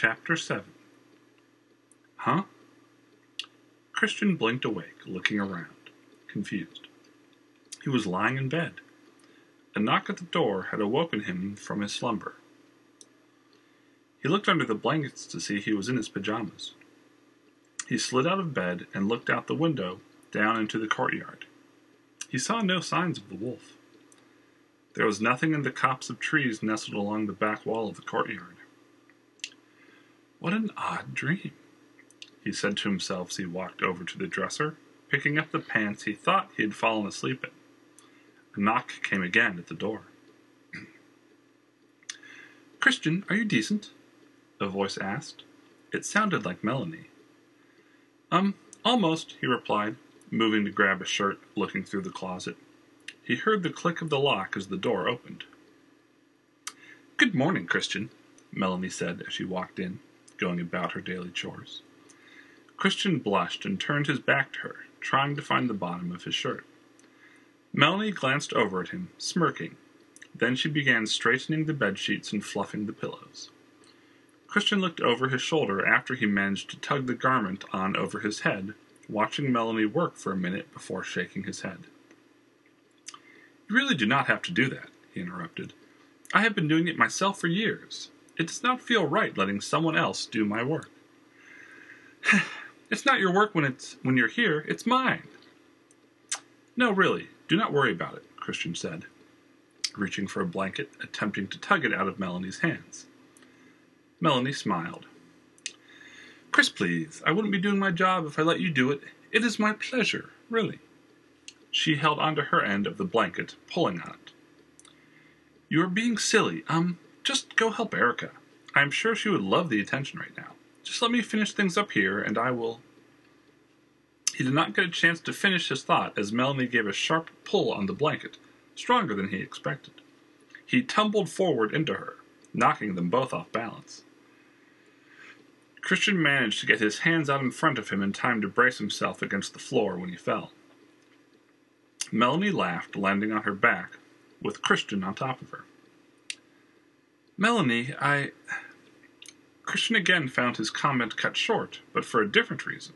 Chapter 7 Huh? Christian blinked awake, looking around, confused. He was lying in bed. A knock at the door had awoken him from his slumber. He looked under the blankets to see he was in his pajamas. He slid out of bed and looked out the window down into the courtyard. He saw no signs of the wolf. There was nothing in the copse of trees nestled along the back wall of the courtyard. What an odd dream, he said to himself as he walked over to the dresser, picking up the pants he thought he had fallen asleep in. A knock came again at the door. Christian, are you decent? A voice asked. It sounded like Melanie. Um, almost, he replied, moving to grab a shirt, looking through the closet. He heard the click of the lock as the door opened. Good morning, Christian, Melanie said as she walked in, going about her daily chores. Christian blushed and turned his back to her, trying to find the bottom of his shirt. Melanie glanced over at him, smirking. Then she began straightening the bed sheets and fluffing the pillows. Christian looked over his shoulder after he managed to tug the garment on over his head, watching Melanie work for a minute before shaking his head. You really do not have to do that, he interrupted. I have been doing it myself for years. It does not feel right letting someone else do my work. it's not your work when it's when you're here, it's mine. No, really, do not worry about it, Christian said, reaching for a blanket, attempting to tug it out of Melanie's hands. Melanie smiled. Chris, please, I wouldn't be doing my job if I let you do it. It is my pleasure, really. She held onto her end of the blanket, pulling on it. You are being silly. Um, just go help Erica. I am sure she would love the attention right now. Just let me finish things up here, and I will. He did not get a chance to finish his thought as Melanie gave a sharp pull on the blanket, stronger than he expected. He tumbled forward into her, knocking them both off balance. Christian managed to get his hands out in front of him in time to brace himself against the floor when he fell. Melanie laughed, landing on her back, with Christian on top of her. Melanie, I. Christian again found his comment cut short, but for a different reason.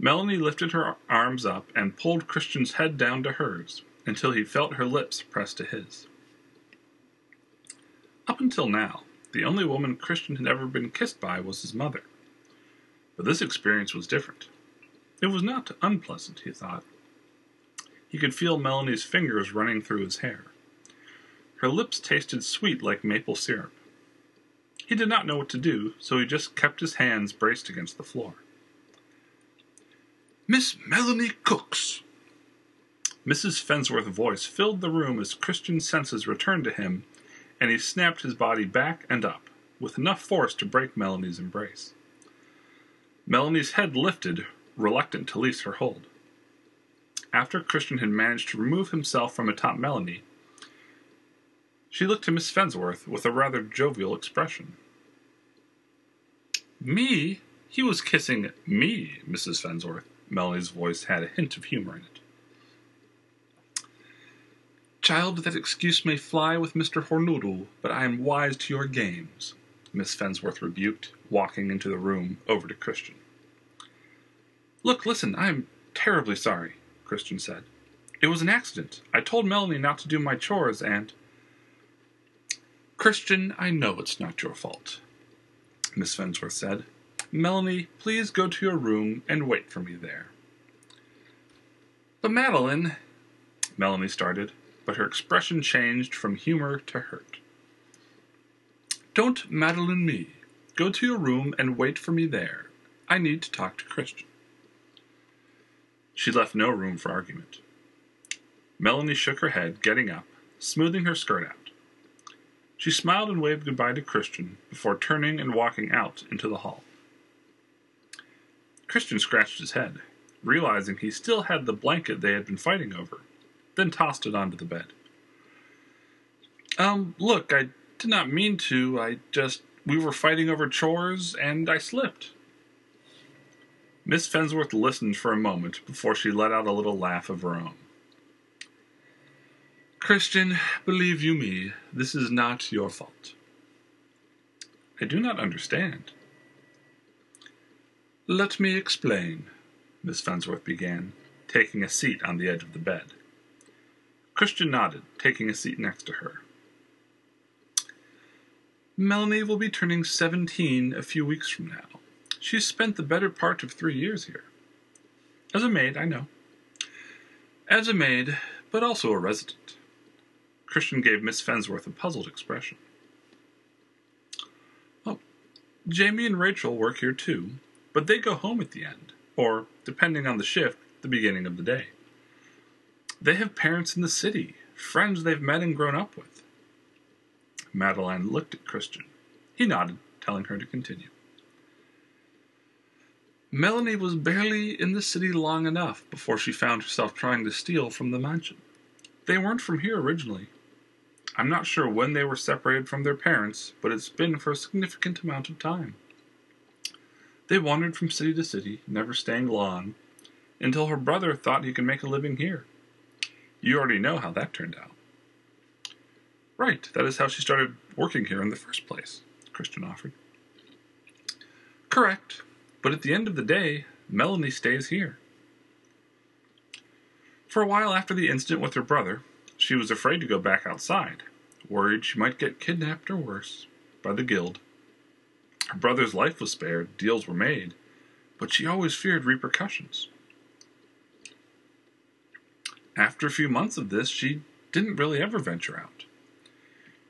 Melanie lifted her arms up and pulled Christian's head down to hers until he felt her lips pressed to his. Up until now, the only woman Christian had ever been kissed by was his mother. But this experience was different. It was not unpleasant, he thought. He could feel Melanie's fingers running through his hair. Her lips tasted sweet like maple syrup. He did not know what to do, so he just kept his hands braced against the floor. Miss Melanie Cooks. Mrs. Fensworth's voice filled the room as Christian's senses returned to him, and he snapped his body back and up, with enough force to break Melanie's embrace. Melanie's head lifted, reluctant to release her hold. After Christian had managed to remove himself from atop Melanie, she looked to Miss Fensworth with a rather jovial expression. Me? He was kissing me, Mrs. Fensworth. Melanie's voice had a hint of humor in it. Child, that excuse may fly with Mr. Hornoodle, but I am wise to your games, Miss Fensworth rebuked, walking into the room over to Christian. Look, listen, I am terribly sorry, Christian said. It was an accident. I told Melanie not to do my chores, and. Christian, I know it's not your fault, Miss Fensworth said. Melanie, please go to your room and wait for me there. But Madeline, Melanie started, but her expression changed from humor to hurt. Don't Madeline me. Go to your room and wait for me there. I need to talk to Christian. She left no room for argument. Melanie shook her head, getting up, smoothing her skirt out. She smiled and waved goodbye to Christian before turning and walking out into the hall. Christian scratched his head, realizing he still had the blanket they had been fighting over, then tossed it onto the bed. Um, look, I did not mean to. I just. We were fighting over chores, and I slipped. Miss Fensworth listened for a moment before she let out a little laugh of her own. Christian, believe you me, this is not your fault. I do not understand. Let me explain, Miss Fensworth began, taking a seat on the edge of the bed. Christian nodded, taking a seat next to her. Melanie will be turning seventeen a few weeks from now. She's spent the better part of three years here. As a maid, I know. As a maid, but also a resident. Christian gave Miss Fensworth a puzzled expression. Oh, Jamie and Rachel work here too, but they go home at the end, or, depending on the shift, the beginning of the day. They have parents in the city, friends they've met and grown up with. Madeline looked at Christian. He nodded, telling her to continue. Melanie was barely in the city long enough before she found herself trying to steal from the mansion. They weren't from here originally. I'm not sure when they were separated from their parents, but it's been for a significant amount of time. They wandered from city to city, never staying long, until her brother thought he could make a living here. You already know how that turned out. Right, that is how she started working here in the first place, Christian offered. Correct, but at the end of the day, Melanie stays here. For a while after the incident with her brother, she was afraid to go back outside, worried she might get kidnapped or worse by the guild. Her brother's life was spared, deals were made, but she always feared repercussions. After a few months of this, she didn't really ever venture out.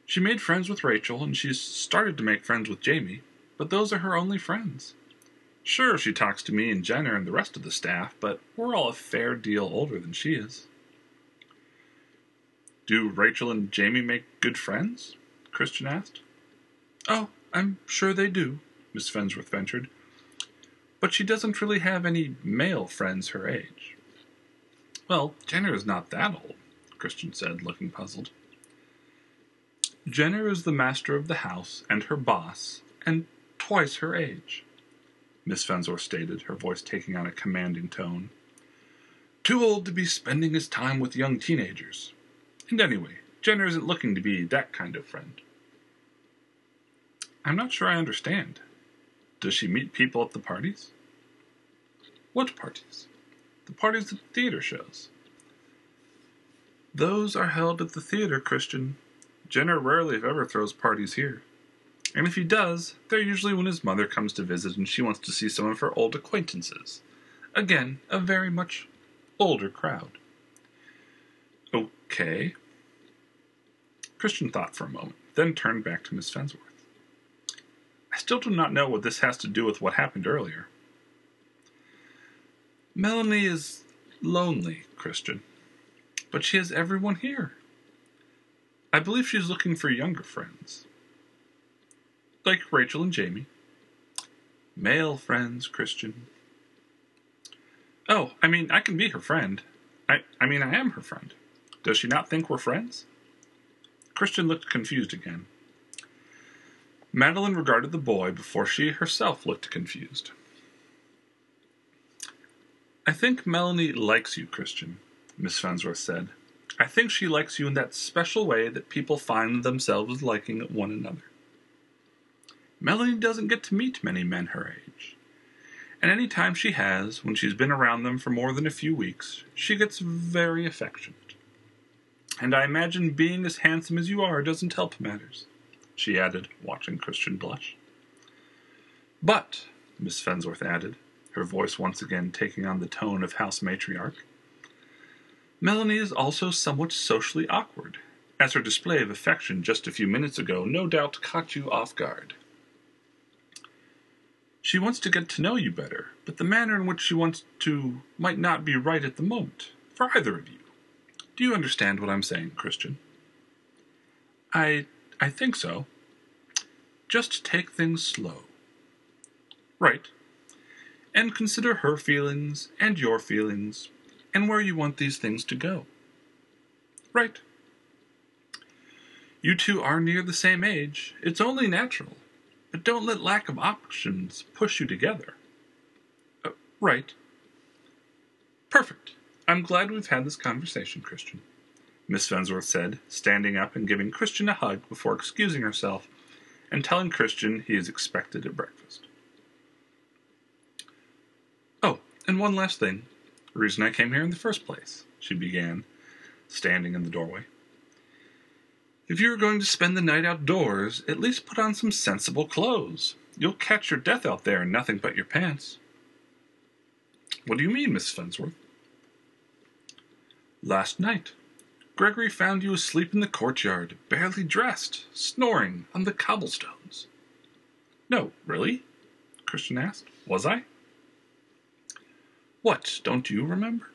She made friends with Rachel, and she's started to make friends with Jamie, but those are her only friends. Sure, she talks to me and Jenner and the rest of the staff, but we're all a fair deal older than she is. Do Rachel and Jamie make good friends? Christian asked. Oh, I'm sure they do, Miss Fensworth ventured. But she doesn't really have any male friends her age. Well, Jenner is not that old, Christian said, looking puzzled. Jenner is the master of the house and her boss, and twice her age. Miss Fensworth stated, her voice taking on a commanding tone. Too old to be spending his time with young teenagers. And anyway, Jenner isn't looking to be that kind of friend. I'm not sure I understand. Does she meet people at the parties? What parties? The parties at the theater shows. Those are held at the theater, Christian. Jenner rarely, if ever, throws parties here. And if he does, they're usually when his mother comes to visit and she wants to see some of her old acquaintances. Again, a very much older crowd. Okay. Christian thought for a moment, then turned back to Miss Fensworth. I still do not know what this has to do with what happened earlier. Melanie is lonely, Christian, but she has everyone here. I believe she's looking for younger friends like Rachel and Jamie. Male friends, Christian. Oh, I mean, I can be her friend. I, I mean, I am her friend. Does she not think we're friends? Christian looked confused again. Madeline regarded the boy before she herself looked confused. I think Melanie likes you, Christian, Miss Fensworth said. I think she likes you in that special way that people find themselves liking one another. Melanie doesn't get to meet many men her age. And any time she has, when she's been around them for more than a few weeks, she gets very affectionate. And I imagine being as handsome as you are doesn't help matters, she added, watching Christian blush. But, Miss Fensworth added, her voice once again taking on the tone of house matriarch, Melanie is also somewhat socially awkward, as her display of affection just a few minutes ago no doubt caught you off guard. She wants to get to know you better, but the manner in which she wants to might not be right at the moment, for either of you. Do you understand what I'm saying, Christian? I I think so. Just take things slow. Right. And consider her feelings and your feelings and where you want these things to go. Right. You two are near the same age. It's only natural. But don't let lack of options push you together. Uh, right. Perfect. I'm glad we've had this conversation, Christian, Miss Fensworth said, standing up and giving Christian a hug before excusing herself and telling Christian he is expected at breakfast. Oh, and one last thing. The reason I came here in the first place, she began, standing in the doorway. If you are going to spend the night outdoors, at least put on some sensible clothes. You'll catch your death out there in nothing but your pants. What do you mean, Miss Fensworth? Last night, Gregory found you asleep in the courtyard, barely dressed, snoring on the cobblestones. No, really? Christian asked. Was I? What, don't you remember?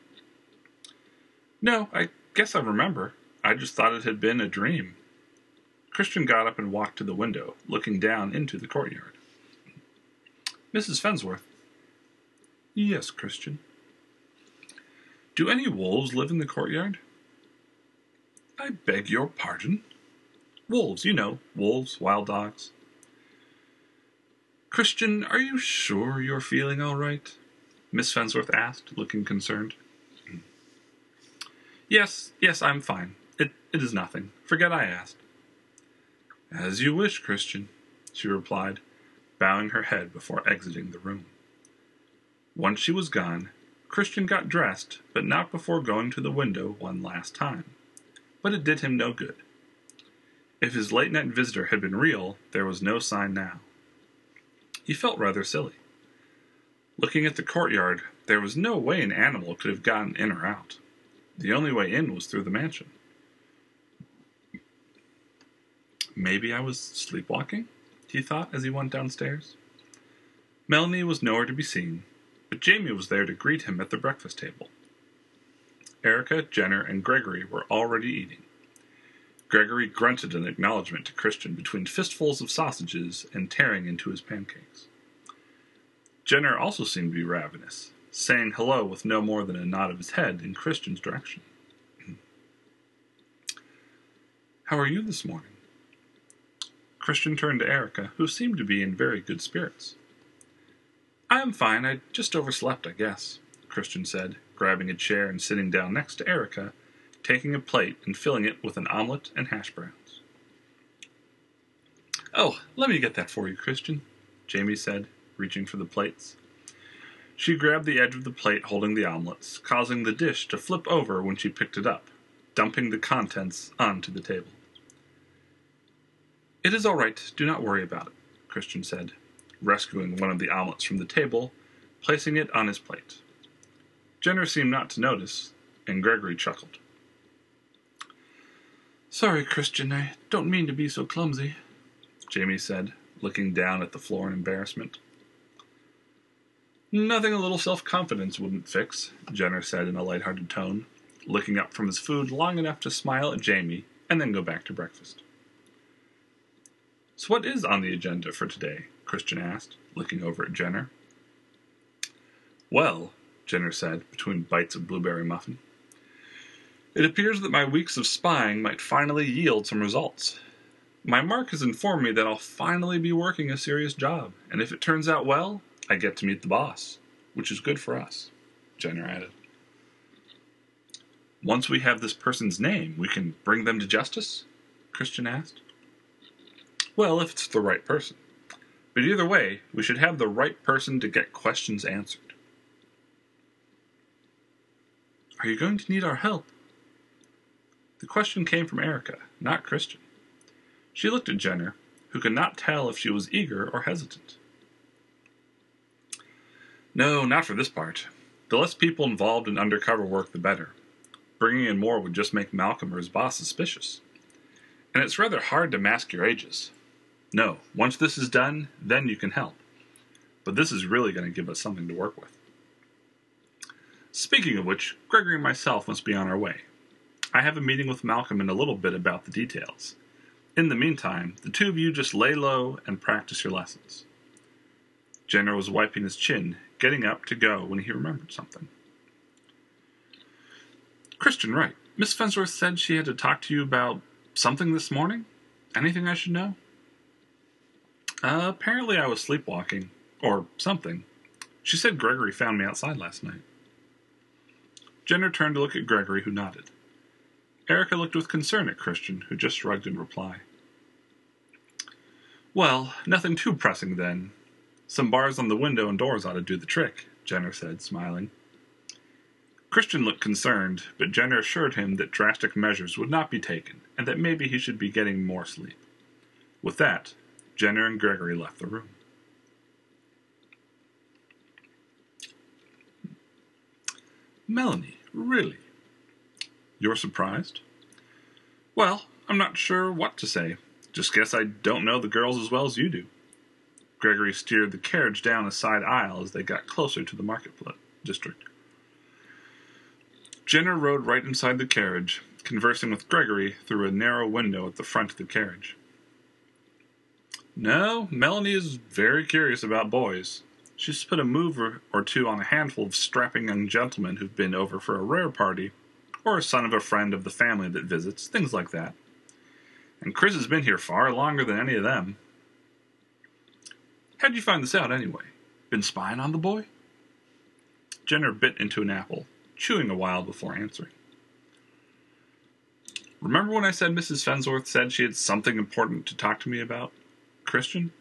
No, I guess I remember. I just thought it had been a dream. Christian got up and walked to the window, looking down into the courtyard. Mrs. Fensworth. Yes, Christian. Do any wolves live in the courtyard? I beg your pardon? Wolves, you know, wolves, wild dogs. Christian, are you sure you're feeling all right? Miss Fensworth asked, looking concerned. Yes, yes, I'm fine. It, it is nothing. Forget I asked. As you wish, Christian, she replied, bowing her head before exiting the room. Once she was gone, Christian got dressed, but not before going to the window one last time. But it did him no good. If his late night visitor had been real, there was no sign now. He felt rather silly. Looking at the courtyard, there was no way an animal could have gotten in or out. The only way in was through the mansion. Maybe I was sleepwalking, he thought as he went downstairs. Melanie was nowhere to be seen, but Jamie was there to greet him at the breakfast table. Erica, Jenner, and Gregory were already eating. Gregory grunted an acknowledgement to Christian between fistfuls of sausages and tearing into his pancakes. Jenner also seemed to be ravenous, saying hello with no more than a nod of his head in Christian's direction. How are you this morning? Christian turned to Erica, who seemed to be in very good spirits. I am fine. I just overslept, I guess, Christian said, grabbing a chair and sitting down next to Erica, taking a plate and filling it with an omelet and hash browns. Oh, let me get that for you, Christian, Jamie said, reaching for the plates. She grabbed the edge of the plate holding the omelets, causing the dish to flip over when she picked it up, dumping the contents onto the table. It is all right. Do not worry about it, Christian said, rescuing one of the omelets from the table, placing it on his plate. Jenner seemed not to notice, and Gregory chuckled. Sorry, Christian, I don't mean to be so clumsy, Jamie said, looking down at the floor in embarrassment. Nothing a little self confidence wouldn't fix, Jenner said in a light-hearted tone, looking up from his food long enough to smile at Jamie and then go back to breakfast. So, what is on the agenda for today? Christian asked, looking over at Jenner. Well, Jenner said, between bites of blueberry muffin, it appears that my weeks of spying might finally yield some results. My mark has informed me that I'll finally be working a serious job, and if it turns out well, I get to meet the boss, which is good for us, Jenner added. Once we have this person's name, we can bring them to justice? Christian asked. Well, if it's the right person. But either way, we should have the right person to get questions answered. Are you going to need our help? The question came from Erica, not Christian. She looked at Jenner, who could not tell if she was eager or hesitant. No, not for this part. The less people involved in undercover work, the better. Bringing in more would just make Malcolm or his boss suspicious. And it's rather hard to mask your ages. No, once this is done, then you can help. But this is really going to give us something to work with. Speaking of which, Gregory and myself must be on our way. I have a meeting with Malcolm in a little bit about the details. In the meantime, the two of you just lay low and practice your lessons. Jenner was wiping his chin, getting up to go when he remembered something. Christian, right. Miss Fensworth said she had to talk to you about something this morning? Anything I should know? Uh, apparently, I was sleepwalking. Or something. She said Gregory found me outside last night. Jenner turned to look at Gregory, who nodded. Erica looked with concern at Christian, who just shrugged in reply. Well, nothing too pressing then. Some bars on the window and doors ought to do the trick, Jenner said, smiling. Christian looked concerned, but Jenner assured him that drastic measures would not be taken, and that maybe he should be getting more sleep. With that, Jenner and Gregory left the room. Melanie, really? You're surprised? Well, I'm not sure what to say. Just guess I don't know the girls as well as you do. Gregory steered the carriage down a side aisle as they got closer to the market district. Jenner rode right inside the carriage, conversing with Gregory through a narrow window at the front of the carriage. No, Melanie is very curious about boys. She's put a move or two on a handful of strapping young gentlemen who've been over for a rare party, or a son of a friend of the family that visits, things like that. And Chris has been here far longer than any of them. How'd you find this out, anyway? Been spying on the boy? Jenner bit into an apple, chewing a while before answering. Remember when I said Mrs. Fensworth said she had something important to talk to me about? Christian?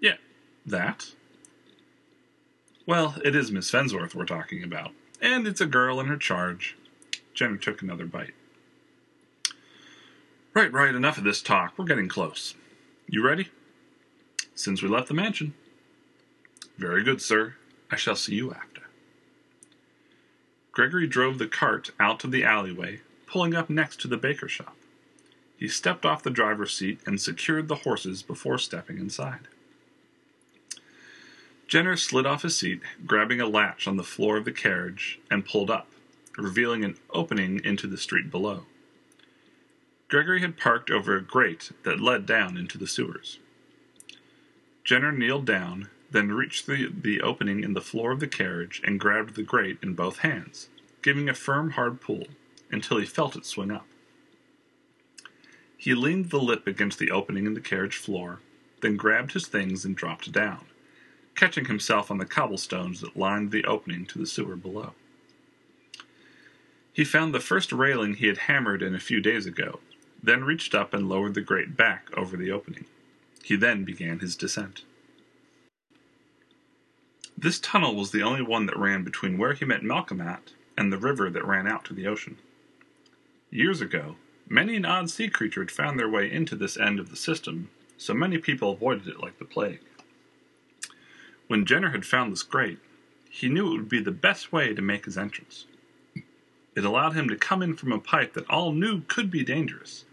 Yeah, that. Well, it is Miss Fensworth we're talking about, and it's a girl in her charge. Jenner took another bite. Right, right, enough of this talk. We're getting close. You ready? Since we left the mansion. Very good, sir. I shall see you after. Gregory drove the cart out to the alleyway, pulling up next to the baker shop. He stepped off the driver's seat and secured the horses before stepping inside. Jenner slid off his seat, grabbing a latch on the floor of the carriage, and pulled up, revealing an opening into the street below. Gregory had parked over a grate that led down into the sewers. Jenner kneeled down, then reached the, the opening in the floor of the carriage and grabbed the grate in both hands, giving a firm, hard pull until he felt it swing up. He leaned the lip against the opening in the carriage floor, then grabbed his things and dropped down, catching himself on the cobblestones that lined the opening to the sewer below. He found the first railing he had hammered in a few days ago, then reached up and lowered the grate back over the opening. He then began his descent. This tunnel was the only one that ran between where he met Malcolm at and the river that ran out to the ocean. Years ago, Many an odd sea creature had found their way into this end of the system, so many people avoided it like the plague. When Jenner had found this grate, he knew it would be the best way to make his entrance. It allowed him to come in from a pipe that all knew could be dangerous,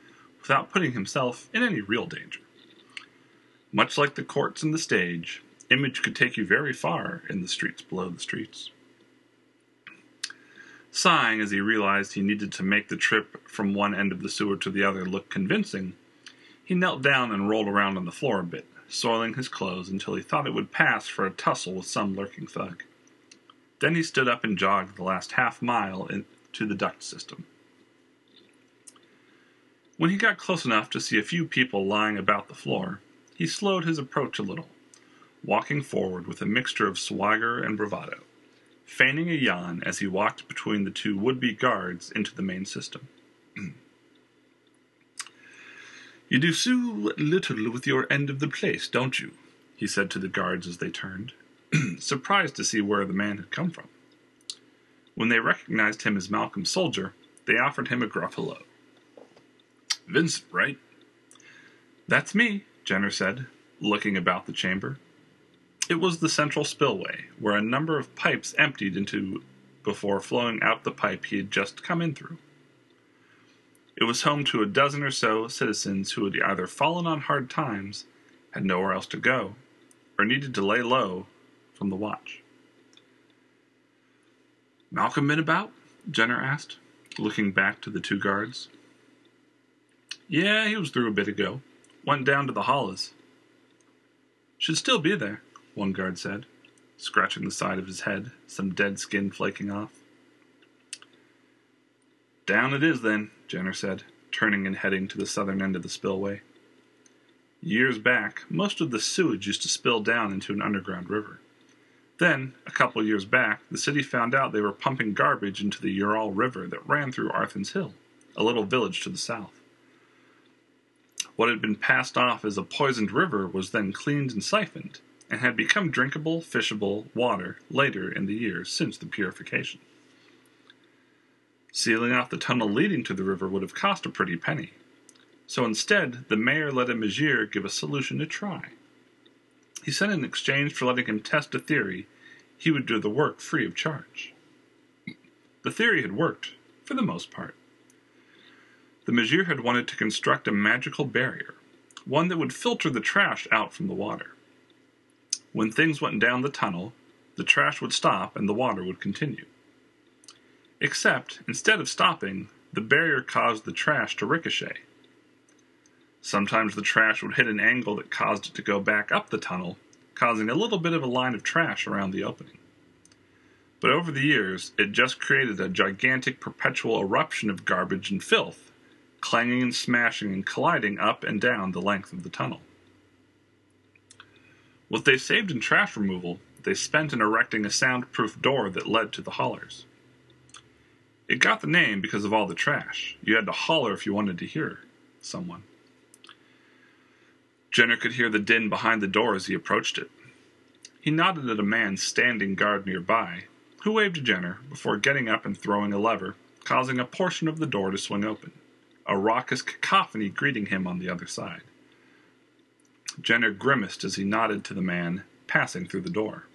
without putting himself in any real danger. Much like the courts and the stage, Image could take you very far in the streets below the streets. Sighing as he realized he needed to make the trip from one end of the sewer to the other look convincing, he knelt down and rolled around on the floor a bit, soiling his clothes until he thought it would pass for a tussle with some lurking thug. Then he stood up and jogged the last half mile into the duct system. When he got close enough to see a few people lying about the floor, he slowed his approach a little, walking forward with a mixture of swagger and bravado feigning a yawn as he walked between the two would be guards into the main system. you do so little with your end of the place, don't you? he said to the guards as they turned, surprised to see where the man had come from. When they recognized him as Malcolm's soldier, they offered him a gruff hello. Vincent, right? That's me, Jenner said, looking about the chamber. It was the central spillway, where a number of pipes emptied into before flowing out the pipe he had just come in through. It was home to a dozen or so citizens who had either fallen on hard times, had nowhere else to go, or needed to lay low from the watch. Malcolm been about? Jenner asked, looking back to the two guards. Yeah, he was through a bit ago. Went down to the hollers. Should still be there one guard said, scratching the side of his head, some dead skin flaking off. Down it is, then, Jenner said, turning and heading to the southern end of the spillway. Years back, most of the sewage used to spill down into an underground river. Then, a couple years back, the city found out they were pumping garbage into the Ural River that ran through Arthur's Hill, a little village to the south. What had been passed off as a poisoned river was then cleaned and siphoned, and had become drinkable, fishable water later in the years since the purification. Sealing off the tunnel leading to the river would have cost a pretty penny, so instead the mayor let a Magier give a solution to try. He said in exchange for letting him test a theory, he would do the work free of charge. The theory had worked, for the most part. The Magier had wanted to construct a magical barrier, one that would filter the trash out from the water. When things went down the tunnel, the trash would stop and the water would continue. Except, instead of stopping, the barrier caused the trash to ricochet. Sometimes the trash would hit an angle that caused it to go back up the tunnel, causing a little bit of a line of trash around the opening. But over the years, it just created a gigantic perpetual eruption of garbage and filth clanging and smashing and colliding up and down the length of the tunnel. What they saved in trash removal, they spent in erecting a soundproof door that led to the hollers. It got the name because of all the trash. You had to holler if you wanted to hear someone. Jenner could hear the din behind the door as he approached it. He nodded at a man standing guard nearby, who waved to Jenner before getting up and throwing a lever, causing a portion of the door to swing open a raucous cacophony greeting him on the other side. Jenner grimaced as he nodded to the man passing through the door.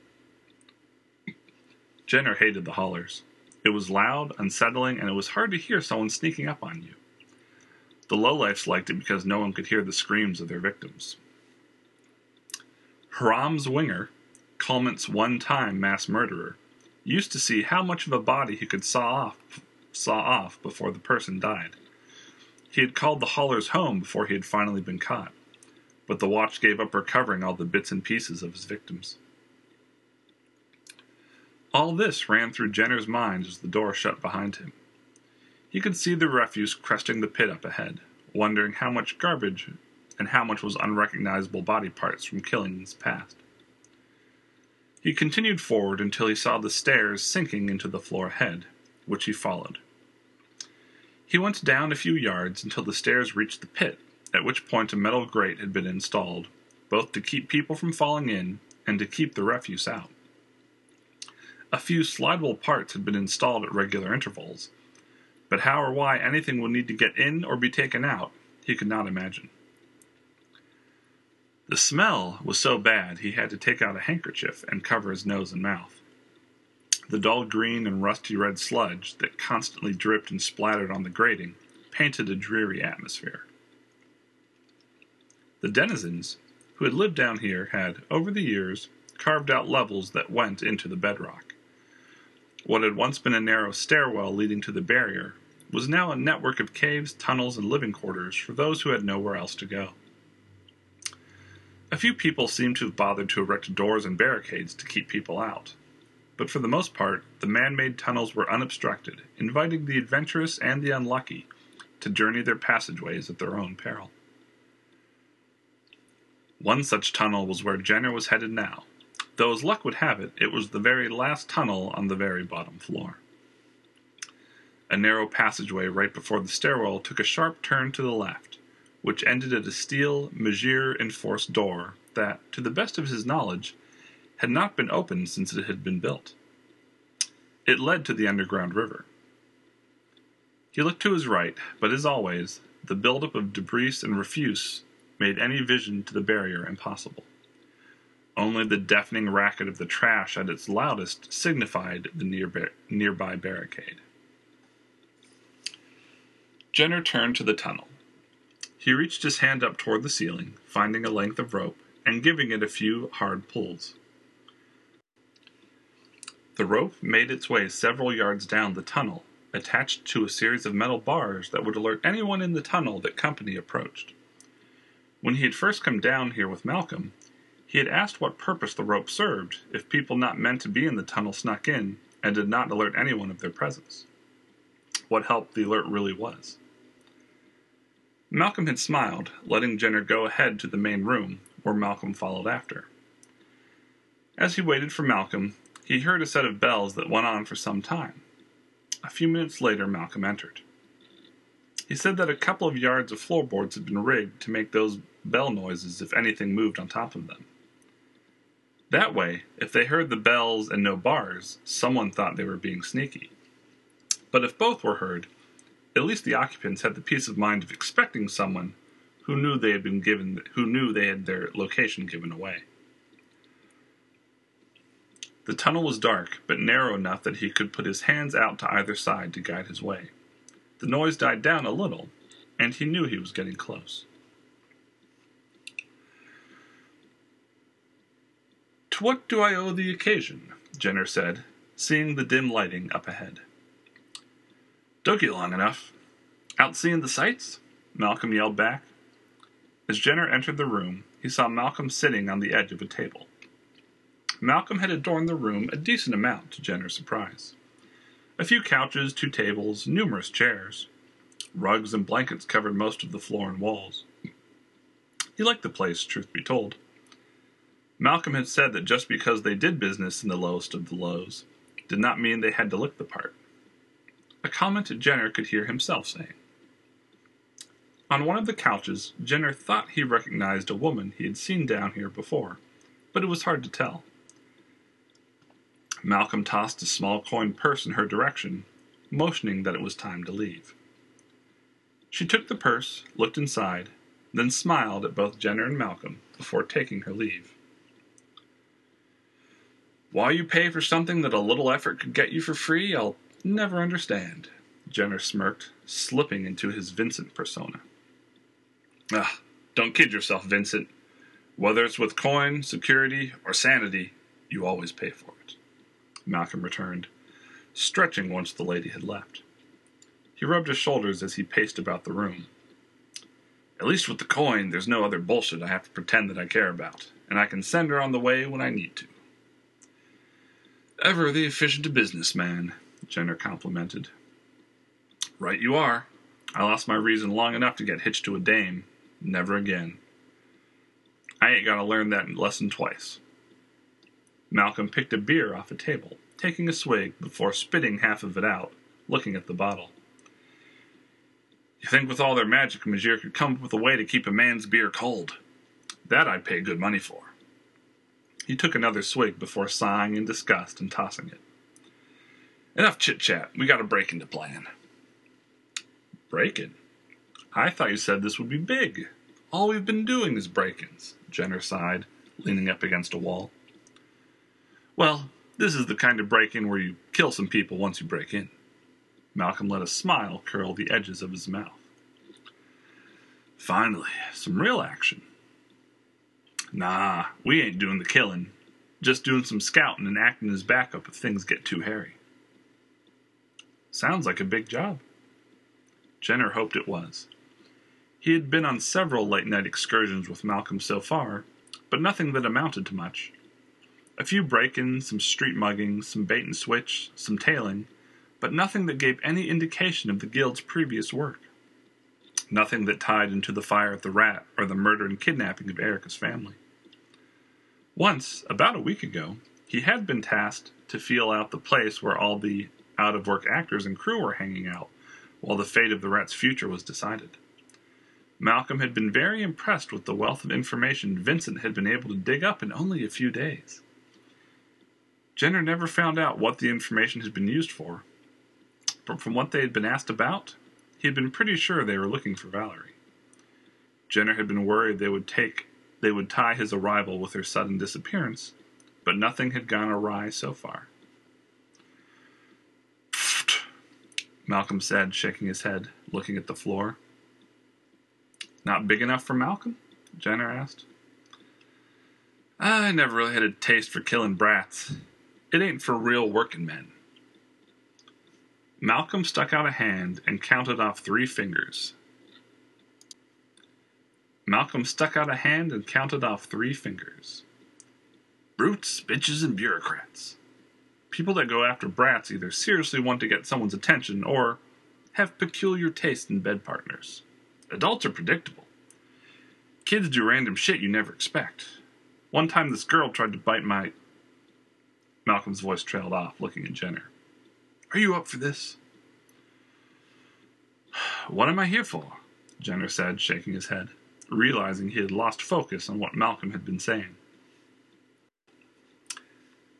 Jenner hated the hollers. It was loud, unsettling, and it was hard to hear someone sneaking up on you. The lowlifes liked it because no one could hear the screams of their victims. Haram winger, Culment's one time mass murderer, used to see how much of a body he could saw off, saw off before the person died. He had called the hollers home before he had finally been caught, but the watch gave up recovering all the bits and pieces of his victims. All this ran through Jenner's mind as the door shut behind him. He could see the refuse cresting the pit up ahead, wondering how much garbage and how much was unrecognizable body parts from killings past. He continued forward until he saw the stairs sinking into the floor ahead, which he followed. He went down a few yards until the stairs reached the pit, at which point a metal grate had been installed, both to keep people from falling in and to keep the refuse out. A few slidable parts had been installed at regular intervals, but how or why anything would need to get in or be taken out, he could not imagine. The smell was so bad he had to take out a handkerchief and cover his nose and mouth. The dull green and rusty red sludge that constantly dripped and splattered on the grating painted a dreary atmosphere. The denizens, who had lived down here, had, over the years, carved out levels that went into the bedrock. What had once been a narrow stairwell leading to the barrier was now a network of caves, tunnels, and living quarters for those who had nowhere else to go. A few people seemed to have bothered to erect doors and barricades to keep people out, but for the most part, the man made tunnels were unobstructed, inviting the adventurous and the unlucky to journey their passageways at their own peril. One such tunnel was where Jenner was headed now, though as luck would have it, it was the very last tunnel on the very bottom floor. A narrow passageway right before the stairwell took a sharp turn to the left, which ended at a steel, Magier enforced door that, to the best of his knowledge, had not been opened since it had been built. It led to the underground river. He looked to his right, but as always, the buildup of debris and refuse made any vision to the barrier impossible. Only the deafening racket of the trash at its loudest signified the near nearby barricade. Jenner turned to the tunnel. He reached his hand up toward the ceiling, finding a length of rope, and giving it a few hard pulls. The rope made its way several yards down the tunnel, attached to a series of metal bars that would alert anyone in the tunnel that company approached. When he had first come down here with Malcolm, he had asked what purpose the rope served if people not meant to be in the tunnel snuck in and did not alert anyone of their presence. What help the alert really was. Malcolm had smiled, letting Jenner go ahead to the main room, where Malcolm followed after. As he waited for Malcolm, he heard a set of bells that went on for some time. A few minutes later, Malcolm entered. He said that a couple of yards of floorboards had been rigged to make those bell noises if anything moved on top of them. That way, if they heard the bells and no bars, someone thought they were being sneaky. But if both were heard, at least the occupants had the peace of mind of expecting someone who knew they had been given who knew they had their location given away. The tunnel was dark, but narrow enough that he could put his hands out to either side to guide his way. The noise died down a little, and he knew he was getting close. To what do I owe the occasion? Jenner said, seeing the dim lighting up ahead. Took you long enough. Out seeing the sights? Malcolm yelled back. As Jenner entered the room, he saw Malcolm sitting on the edge of a table. Malcolm had adorned the room a decent amount, to Jenner's surprise. A few couches, two tables, numerous chairs. Rugs and blankets covered most of the floor and walls. He liked the place, truth be told. Malcolm had said that just because they did business in the lowest of the lows did not mean they had to look the part. A comment Jenner could hear himself saying. On one of the couches, Jenner thought he recognized a woman he had seen down here before, but it was hard to tell. Malcolm tossed a small coin purse in her direction, motioning that it was time to leave. She took the purse, looked inside, then smiled at both Jenner and Malcolm before taking her leave. Why you pay for something that a little effort could get you for free, I'll never understand, Jenner smirked, slipping into his Vincent persona. Ah, don't kid yourself, Vincent. Whether it's with coin, security, or sanity, you always pay for it. Malcolm returned, stretching once the lady had left. He rubbed his shoulders as he paced about the room. At least with the coin, there's no other bullshit I have to pretend that I care about, and I can send her on the way when I need to. Ever the efficient businessman, Jenner complimented. Right you are. I lost my reason long enough to get hitched to a dame. Never again. I ain't gonna learn that lesson twice. Malcolm picked a beer off a table, taking a swig before spitting half of it out, looking at the bottle. You think with all their magic, Monsieur could come up with a way to keep a man's beer cold? That I'd pay good money for. He took another swig before sighing in disgust and tossing it. Enough chit chat. We got a break into plan. Break in? I thought you said this would be big. All we've been doing is break ins, Jenner sighed, leaning up against a wall. Well, this is the kind of break in where you kill some people once you break in. Malcolm let a smile curl the edges of his mouth. Finally, some real action. Nah, we ain't doing the killing. Just doing some scouting and acting as backup if things get too hairy. Sounds like a big job. Jenner hoped it was. He had been on several late night excursions with Malcolm so far, but nothing that amounted to much. A few break ins, some street muggings, some bait and switch, some tailing, but nothing that gave any indication of the guild's previous work. Nothing that tied into the fire at the Rat or the murder and kidnapping of Erica's family. Once, about a week ago, he had been tasked to feel out the place where all the out of work actors and crew were hanging out while the fate of the Rat's future was decided. Malcolm had been very impressed with the wealth of information Vincent had been able to dig up in only a few days. Jenner never found out what the information had been used for, but from what they had been asked about, he had been pretty sure they were looking for Valerie. Jenner had been worried they would take they would tie his arrival with her sudden disappearance, but nothing had gone awry so far. Pfft, Malcolm said, shaking his head, looking at the floor. Not big enough for Malcolm? Jenner asked. I never really had a taste for killing brats. It ain't for real working men. Malcolm stuck out a hand and counted off three fingers. Malcolm stuck out a hand and counted off three fingers. Brutes, bitches, and bureaucrats. People that go after brats either seriously want to get someone's attention or have peculiar taste in bed partners. Adults are predictable. Kids do random shit you never expect. One time this girl tried to bite my Malcolm's voice trailed off, looking at Jenner. Are you up for this? What am I here for? Jenner said, shaking his head, realizing he had lost focus on what Malcolm had been saying.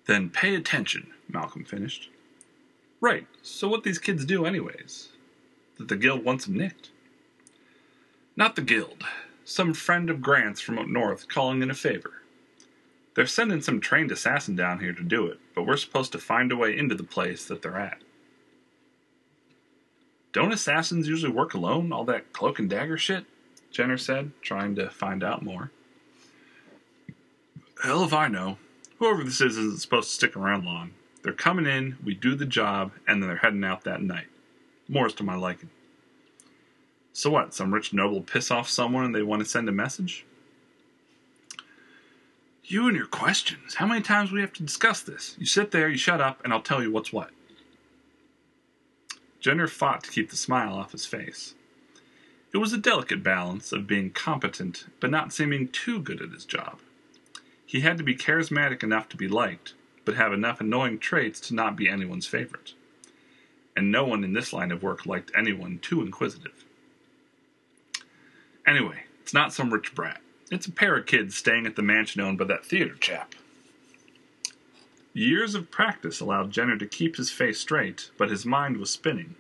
Then pay attention, Malcolm finished. Right, so what these kids do, anyways? That the guild wants them nicked. Not the guild. Some friend of Grant's from up north calling in a favor. They're sending some trained assassin down here to do it, but we're supposed to find a way into the place that they're at. Don't assassins usually work alone, all that cloak and dagger shit? Jenner said, trying to find out more. Hell if I know. Whoever this is isn't supposed to stick around long. They're coming in, we do the job, and then they're heading out that night. More's to my liking. So what, some rich noble piss off someone and they want to send a message? You and your questions. How many times we have to discuss this? You sit there, you shut up, and I'll tell you what's what. Jenner fought to keep the smile off his face. It was a delicate balance of being competent, but not seeming too good at his job. He had to be charismatic enough to be liked, but have enough annoying traits to not be anyone's favorite. And no one in this line of work liked anyone too inquisitive. Anyway, it's not some rich brat. It's a pair of kids staying at the mansion owned by that theater chap. Years of practice allowed Jenner to keep his face straight, but his mind was spinning.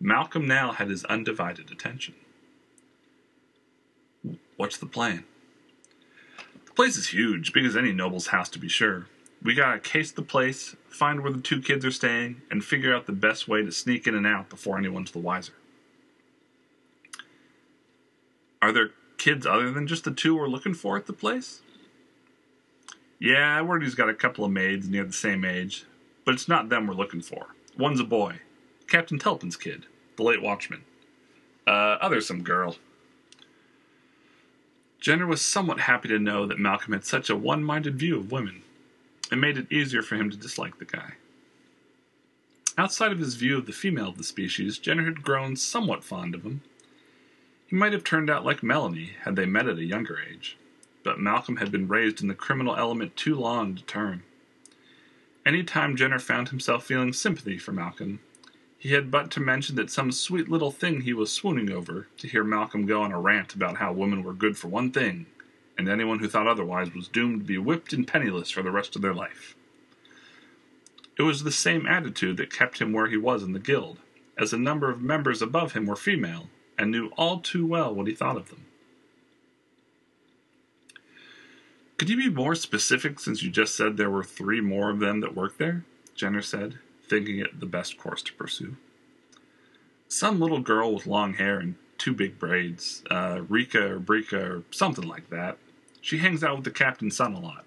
Malcolm now had his undivided attention. What's the plan? The place is huge, big as any noble's house to be sure. We gotta case the place, find where the two kids are staying, and figure out the best way to sneak in and out before anyone's the wiser. Are there kids other than just the two we're looking for at the place? Yeah, I word he's got a couple of maids near the same age, but it's not them we're looking for. One's a boy, Captain Telpin's kid, the late watchman. Uh, other's some girl. Jenner was somewhat happy to know that Malcolm had such a one minded view of women. It made it easier for him to dislike the guy. Outside of his view of the female of the species, Jenner had grown somewhat fond of him. Might have turned out like Melanie had they met at a younger age but Malcolm had been raised in the criminal element too long to turn. Any time Jenner found himself feeling sympathy for Malcolm, he had but to mention that some sweet little thing he was swooning over to hear Malcolm go on a rant about how women were good for one thing, and anyone who thought otherwise was doomed to be whipped and penniless for the rest of their life. It was the same attitude that kept him where he was in the guild, as a number of members above him were female and knew all too well what he thought of them. Could you be more specific since you just said there were three more of them that work there? Jenner said, thinking it the best course to pursue. Some little girl with long hair and two big braids, uh, Rika or Brika or something like that. She hangs out with the captain's son a lot.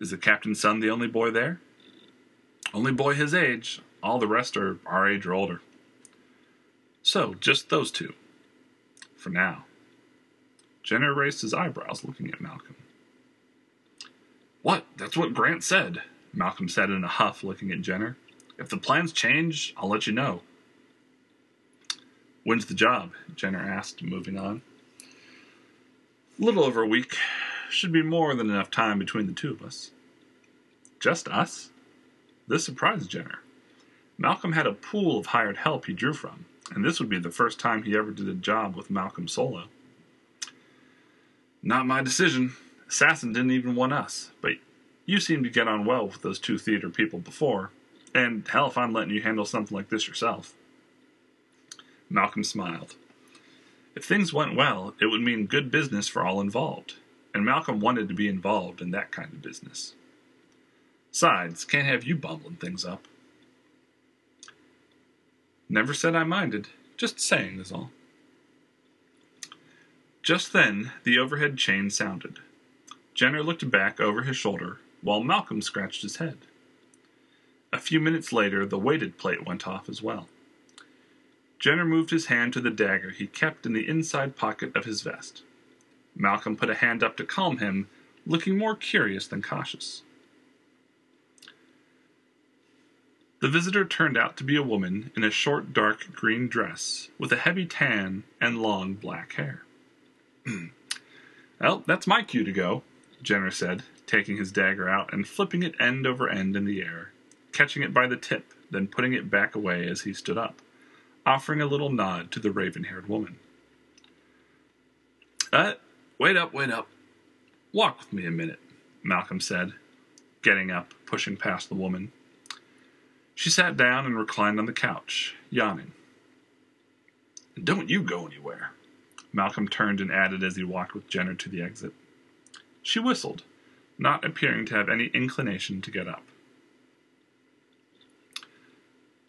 Is the captain's son the only boy there? Only boy his age. All the rest are our age or older. So, just those two. For now. Jenner raised his eyebrows, looking at Malcolm. What? That's what Grant said, Malcolm said in a huff, looking at Jenner. If the plans change, I'll let you know. When's the job? Jenner asked, moving on. A little over a week. Should be more than enough time between the two of us. Just us? This surprised Jenner. Malcolm had a pool of hired help he drew from, and this would be the first time he ever did a job with Malcolm solo. Not my decision. Assassin didn't even want us, but you seemed to get on well with those two theater people before, and hell if I'm letting you handle something like this yourself. Malcolm smiled. If things went well, it would mean good business for all involved, and Malcolm wanted to be involved in that kind of business. Besides, can't have you bumbling things up. Never said I minded, just saying is all. Just then, the overhead chain sounded. Jenner looked back over his shoulder, while Malcolm scratched his head. A few minutes later, the weighted plate went off as well. Jenner moved his hand to the dagger he kept in the inside pocket of his vest. Malcolm put a hand up to calm him, looking more curious than cautious. The visitor turned out to be a woman in a short dark green dress with a heavy tan and long black hair. well, that's my cue to go, Jenner said, taking his dagger out and flipping it end over end in the air, catching it by the tip, then putting it back away as he stood up. offering a little nod to the raven haired woman. Uh, wait up, wait up. Walk with me a minute, Malcolm said, getting up, pushing past the woman. She sat down and reclined on the couch, yawning. Don't you go anywhere. Malcolm turned and added as he walked with Jenner to the exit. She whistled, not appearing to have any inclination to get up.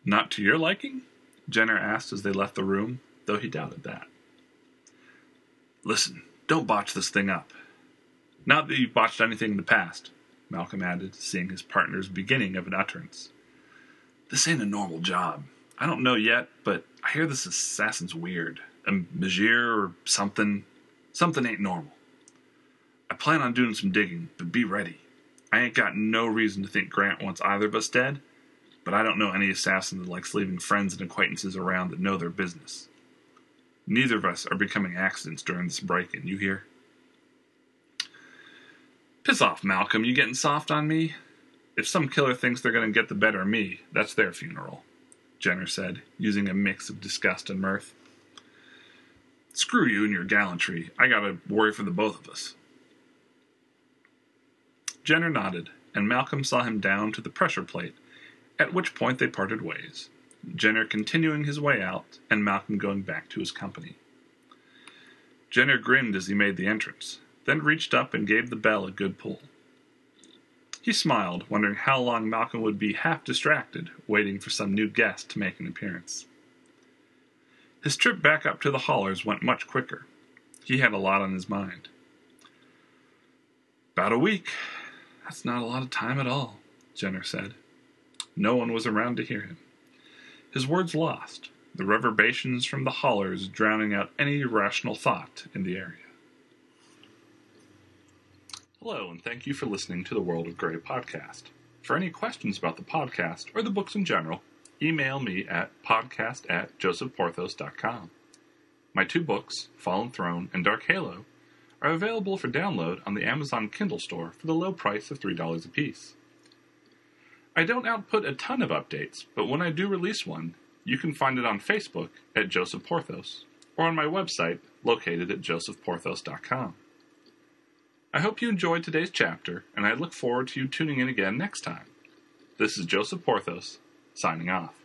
Not to your liking? Jenner asked as they left the room, though he doubted that. Listen, don't botch this thing up. Not that you've botched anything in the past, Malcolm added, seeing his partner's beginning of an utterance. This ain't a normal job. I don't know yet, but I hear this assassin's weird. A Magir or something. Something ain't normal. I plan on doing some digging, but be ready. I ain't got no reason to think Grant wants either of us dead, but I don't know any assassin that likes leaving friends and acquaintances around that know their business. Neither of us are becoming accidents during this break in, you hear? Piss off, Malcolm. You getting soft on me? If some killer thinks they're going to get the better of me, that's their funeral, Jenner said, using a mix of disgust and mirth. Screw you and your gallantry. I gotta worry for the both of us. Jenner nodded, and Malcolm saw him down to the pressure plate, at which point they parted ways, Jenner continuing his way out, and Malcolm going back to his company. Jenner grinned as he made the entrance, then reached up and gave the bell a good pull. He smiled, wondering how long Malcolm would be half distracted, waiting for some new guest to make an appearance. His trip back up to the Hollers went much quicker. He had a lot on his mind. About a week. That's not a lot of time at all, Jenner said. No one was around to hear him. His words lost, the reverberations from the hollers drowning out any rational thought in the area. Hello, and thank you for listening to the World of Grey podcast. For any questions about the podcast or the books in general, email me at podcast at josephporthos.com. My two books, Fallen Throne and Dark Halo, are available for download on the Amazon Kindle store for the low price of $3 apiece. I don't output a ton of updates, but when I do release one, you can find it on Facebook at Joseph Porthos or on my website located at josephporthos.com. I hope you enjoyed today's chapter, and I look forward to you tuning in again next time. This is Joseph Porthos, signing off.